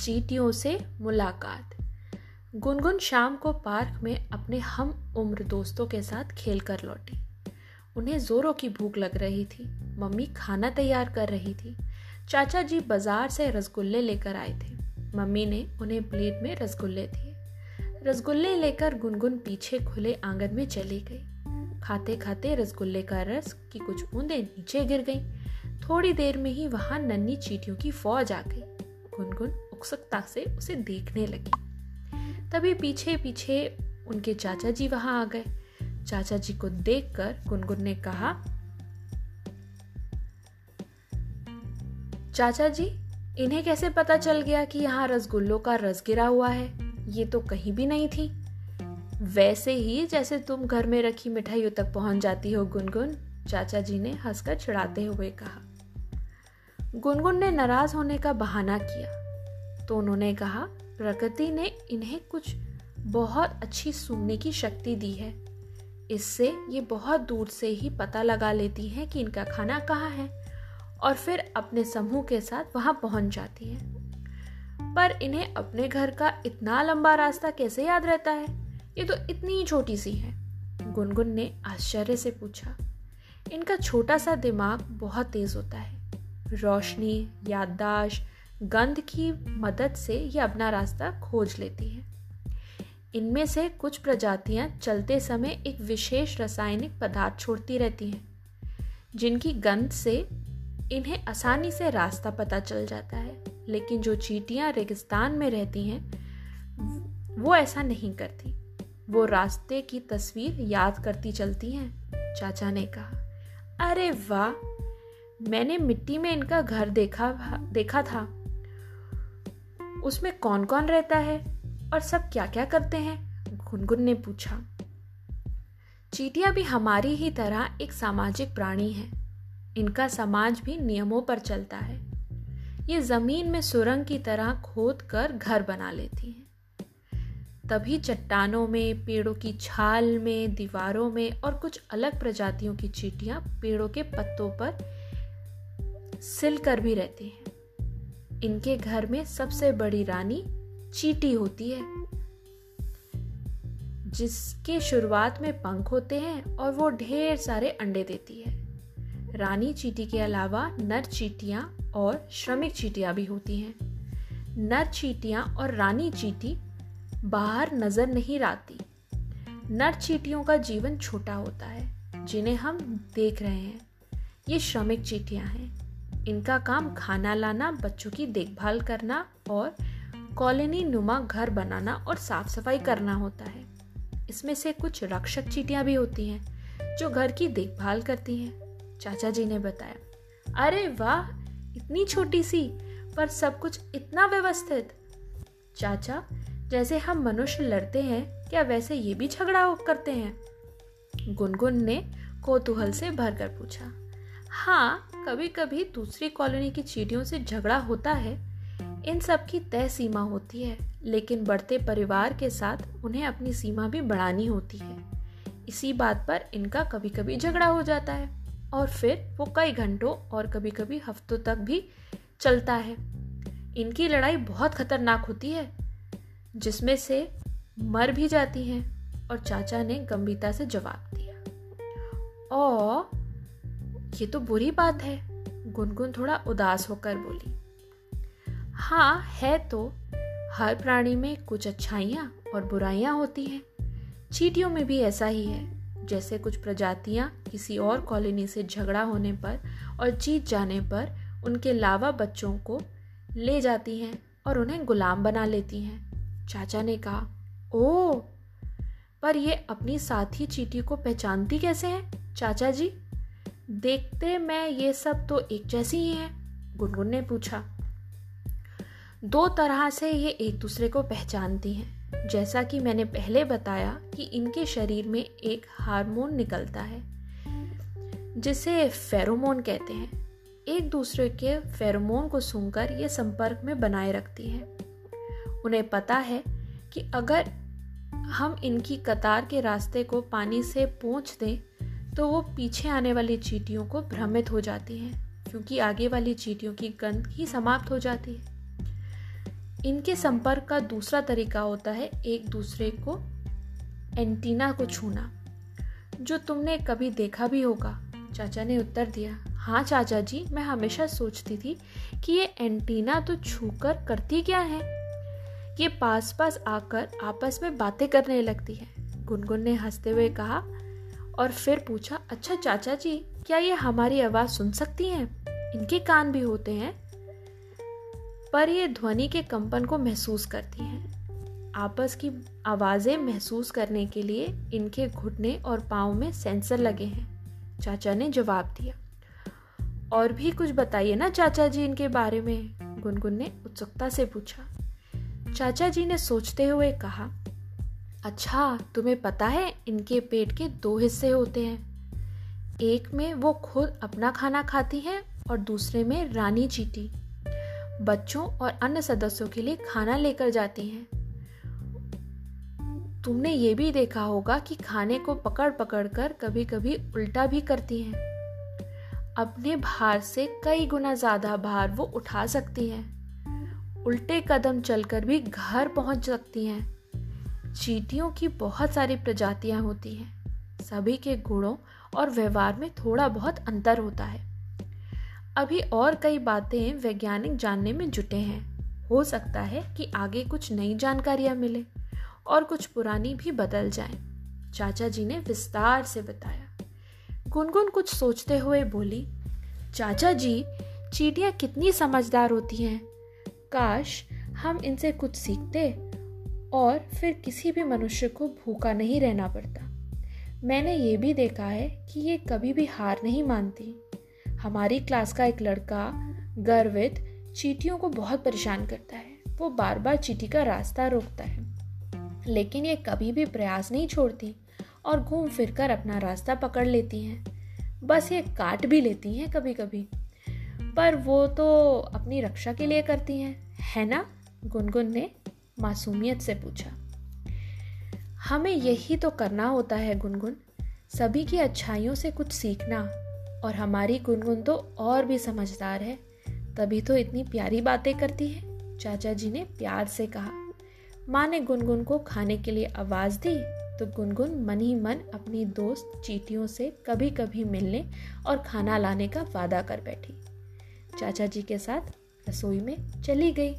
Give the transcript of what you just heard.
चीटियों से मुलाकात। गुनगुन शाम को पार्क में अपने हम उम्र दोस्तों के साथ खेल कर लौटी। उन्हें ज़ोरों की भूख लग रही थी। मम्मी खाना तैयार कर रही थी। चाचा जी बाज़ार से रसगुल्ले लेकर आए थे। मम्मी ने उन्हें प्लेट में रसगुल्ले दिए। रसगुल्ले लेकर गुनगुन पीछे खुले आँगन में चली गई। खाते खाते रसगुल्ले का रस की कुछ बूंदें नीचे गिर गईं। थोड़ी देर में ही वहाँ नन्ही चीटियों की फौज आ गई। गुनगुन उत्सुकता से उसे देखने लगी। तभी पीछे पीछे उनके चाचा जी वहाँ आ गए। चाचा जी को देखकर गुनगुन ने कहा चाचा जी इन्हें कैसे पता चल गया कि यहाँ रसगुल्लों का रस गिरा हुआ है? ये तो कहीं भी नहीं थी। वैसे ही जैसे तुम घर में रखी मिठाइयों तक पहुँच जाती हो गुनगुन चाचा जी ने हंसकर चिढ़ाते हुए कहा। गुनगुन ने नाराज़ होने का बहाना किया। तो उन्होंने कहा प्रकृति ने इन्हें कुछ बहुत अच्छी सुनने की शक्ति दी है। इससे ये बहुत दूर से ही पता लगा लेती हैं कि इनका खाना कहाँ है और फिर अपने समूह के साथ वहाँ पहुँच जाती हैं। पर इन्हें अपने घर का इतना लंबा रास्ता कैसे याद रहता है? ये तो इतनी ही छोटी सी है। गुनगुन ने आश्चर्य से पूछा, इनका छोटा सा दिमाग बहुत तेज होता है। रोशनी, याददाश्त गंध की मदद से ये अपना रास्ता खोज लेती है। इनमें से कुछ प्रजातियाँ चलते समय एक विशेष रासायनिक पदार्थ छोड़ती रहती हैं, जिनकी गंध से इन्हें आसानी से रास्ता पता चल जाता है। लेकिन जो चीटियाँ रेगिस्तान में रहती हैं, वो ऐसा नहीं करती। वो रास्ते की तस्वीर याद करती चलती हैं, चाचा ने कहा। अरे वाह! मैंने मिट्टी में इनका घर देखा देखा था। उसमें कौन कौन रहता है और सब क्या क्या करते हैं? गुनगुन ने पूछा। चीटियाँ भी हमारी ही तरह एक सामाजिक प्राणी है। इनका समाज भी नियमों पर चलता है। ये ज़मीन में सुरंग की तरह खोद कर घर बना लेती हैं। तभी चट्टानों में, पेड़ों की छाल में, दीवारों में और कुछ अलग प्रजातियों की चीटियाँ पेड़ों के पत्तों पर सिल कर भी रहती हैं। इनके घर में सबसे बड़ी रानी चीटी होती है, जिसके शुरुआत में पंख होते हैं और वो ढेर सारे अंडे देती है। रानी चीटी के अलावा नर चीटियाँ और श्रमिक चीटियाँ भी होती हैं। नर चीटियाँ और रानी चीटी बाहर नज़र नहीं आती नर चीटियों का जीवन छोटा होता है, जिन्हें हम देख रहे हैं। ये श्रमिक चीटियाँ हैं। इनका काम खाना लाना, बच्चों की देखभाल करना और कॉलोनी नुमा घर बनाना और साफ़ सफ़ाई करना होता है। इसमें से कुछ रक्षक चीटियाँ भी होती हैं, जो घर की देखभाल करती हैं, चाचा जी ने बताया। अरे वाह, इतनी छोटी सी, पर सब कुछ इतना व्यवस्थित। चाचा, जैसे हम मनुष्य लड़ते हैं, क्या वैसे ये भी झगड़ा करते हैं? गुनगुन ने कोतूहल से भरकर पूछा। हाँ कभी कभी दूसरी कॉलोनी की चीटियों से झगड़ा होता है। इन सब की तय सीमा होती है, लेकिन बढ़ते परिवार के साथ उन्हें अपनी सीमा भी बढ़ानी होती है। इसी बात पर इनका कभी कभी झगड़ा हो जाता है, और फिर वो कई घंटों और कभी कभी हफ्तों तक भी चलता है। इनकी लड़ाई बहुत खतरनाक होती है, जिसमें से मर भी जाती हैं और चाचा ने गंभीरता से जवाब दिया। और ये तो बुरी बात है, गुनगुन थोड़ा उदास होकर बोली। हाँ है तो हर प्राणी में कुछ अच्छाइयाँ और बुराइयाँ होती हैं। चीटियों में भी ऐसा ही है, जैसे कुछ प्रजातियाँ किसी और कॉलोनी से झगड़ा होने पर और जीत जाने पर उनके लावा बच्चों को ले जाती हैं और उन्हें गुलाम बना लेती हैं। चाचा ने कहा ओ पर ये अपनी साथी चीटी को पहचानती कैसे हैं, चाचा जी? देखते मैं ये सब तो एक जैसी ही है, गुनगुन ने पूछा। दो तरह से ये एक दूसरे को पहचानती हैं। जैसा कि मैंने पहले बताया कि इनके शरीर में एक हार्मोन निकलता है, जिसे फेरोमोन कहते हैं। एक दूसरे के फेरोमोन को सुनकर ये संपर्क में बनाए रखती हैं। उन्हें पता है कि अगर हम इनकी कतार के रास्ते को पानी से पोंछ दें तो वो पीछे आने वाली चीटियों को भ्रमित हो जाती हैं, क्योंकि आगे वाली चीटियों की गंध ही समाप्त हो जाती है। इनके संपर्क का दूसरा तरीका होता है एक दूसरे को, एंटीना को छूना, जो तुमने कभी देखा भी होगा। चाचा ने उत्तर दिया हाँ चाचा जी, मैं हमेशा सोचती थी कि ये एंटीना तो छूकर करती क्या है? ये पास पास आकर आपस में बातें करने लगती है। गुनगुन ने हँसते हुए कहा और फिर पूछा अच्छा चाचा जी, क्या ये हमारी आवाज़ सुन सकती हैं? इनके कान भी होते हैं। पर ये ध्वनि के कंपन को महसूस करती हैं। आपस की आवाज़ें महसूस करने के लिए इनके घुटने और पाँव में सेंसर लगे हैं। चाचा ने जवाब दिया। और भी कुछ बताइए ना चाचा जी इनके बारे में? गुनगुन ने उत्सुकता से पूछा। चाचा जी ने सोचते हुए कहा अच्छा तुम्हें पता है इनके पेट के दो हिस्से होते हैं। एक में वो खुद अपना खाना खाती हैं और दूसरे में रानी चीटी। बच्चों और अन्य सदस्यों के लिए खाना लेकर जाती हैं। तुमने ये भी देखा होगा कि खाने को पकड़ पकड़ कर कभी कभी उल्टा भी करती हैं। अपने भार से कई गुना ज़्यादा भार वो उठा सकती हैं। उल्टे कदम चलकर भी घर पहुँच सकती हैं। चीटियों की बहुत सारी प्रजातियाँ होती हैं। सभी के गुणों और व्यवहार में थोड़ा बहुत अंतर होता है। अभी और कई बातें वैज्ञानिक जानने में जुटे हैं। हो सकता है कि आगे कुछ नई जानकारियाँ मिले और कुछ पुरानी भी बदल जाएँ। चाचा जी ने विस्तार से बताया। गुनगुन कुछ सोचते हुए बोली, चाचा जी, चीटियाँ कितनी समझदार होती हैं। काश हम इनसे कुछ सीखते और फिर किसी भी मनुष्य को भूखा नहीं रहना पड़ता। मैंने ये भी देखा है कि ये कभी भी हार नहीं मानती। हमारी क्लास का एक लड़का, गर्वित, चीटियों को बहुत परेशान करता है। वो बार बार चीटी का रास्ता रोकता है। लेकिन ये कभी भी प्रयास नहीं छोड़ती और घूम फिर कर अपना रास्ता पकड़ लेती हैं। बस ये काट भी लेती हैं कभी कभी पर वो तो अपनी रक्षा के लिए करती हैं, है ना? गुनगुन ने मासूमियत से पूछा। हमें यही तो करना होता है गुनगुन। सभी की अच्छाइयों से कुछ सीखना और हमारी गुनगुन तो और भी समझदार है। तभी तो इतनी प्यारी बातें करती है। चाचा जी ने प्यार से कहा। माँ ने गुनगुन को खाने के लिए आवाज़ दी तो गुनगुन मन ही मन अपनी दोस्त चीटियों से कभी कभी मिलने और खाना लाने का वादा कर बैठी। चाचा जी के साथ रसोई में चली गई।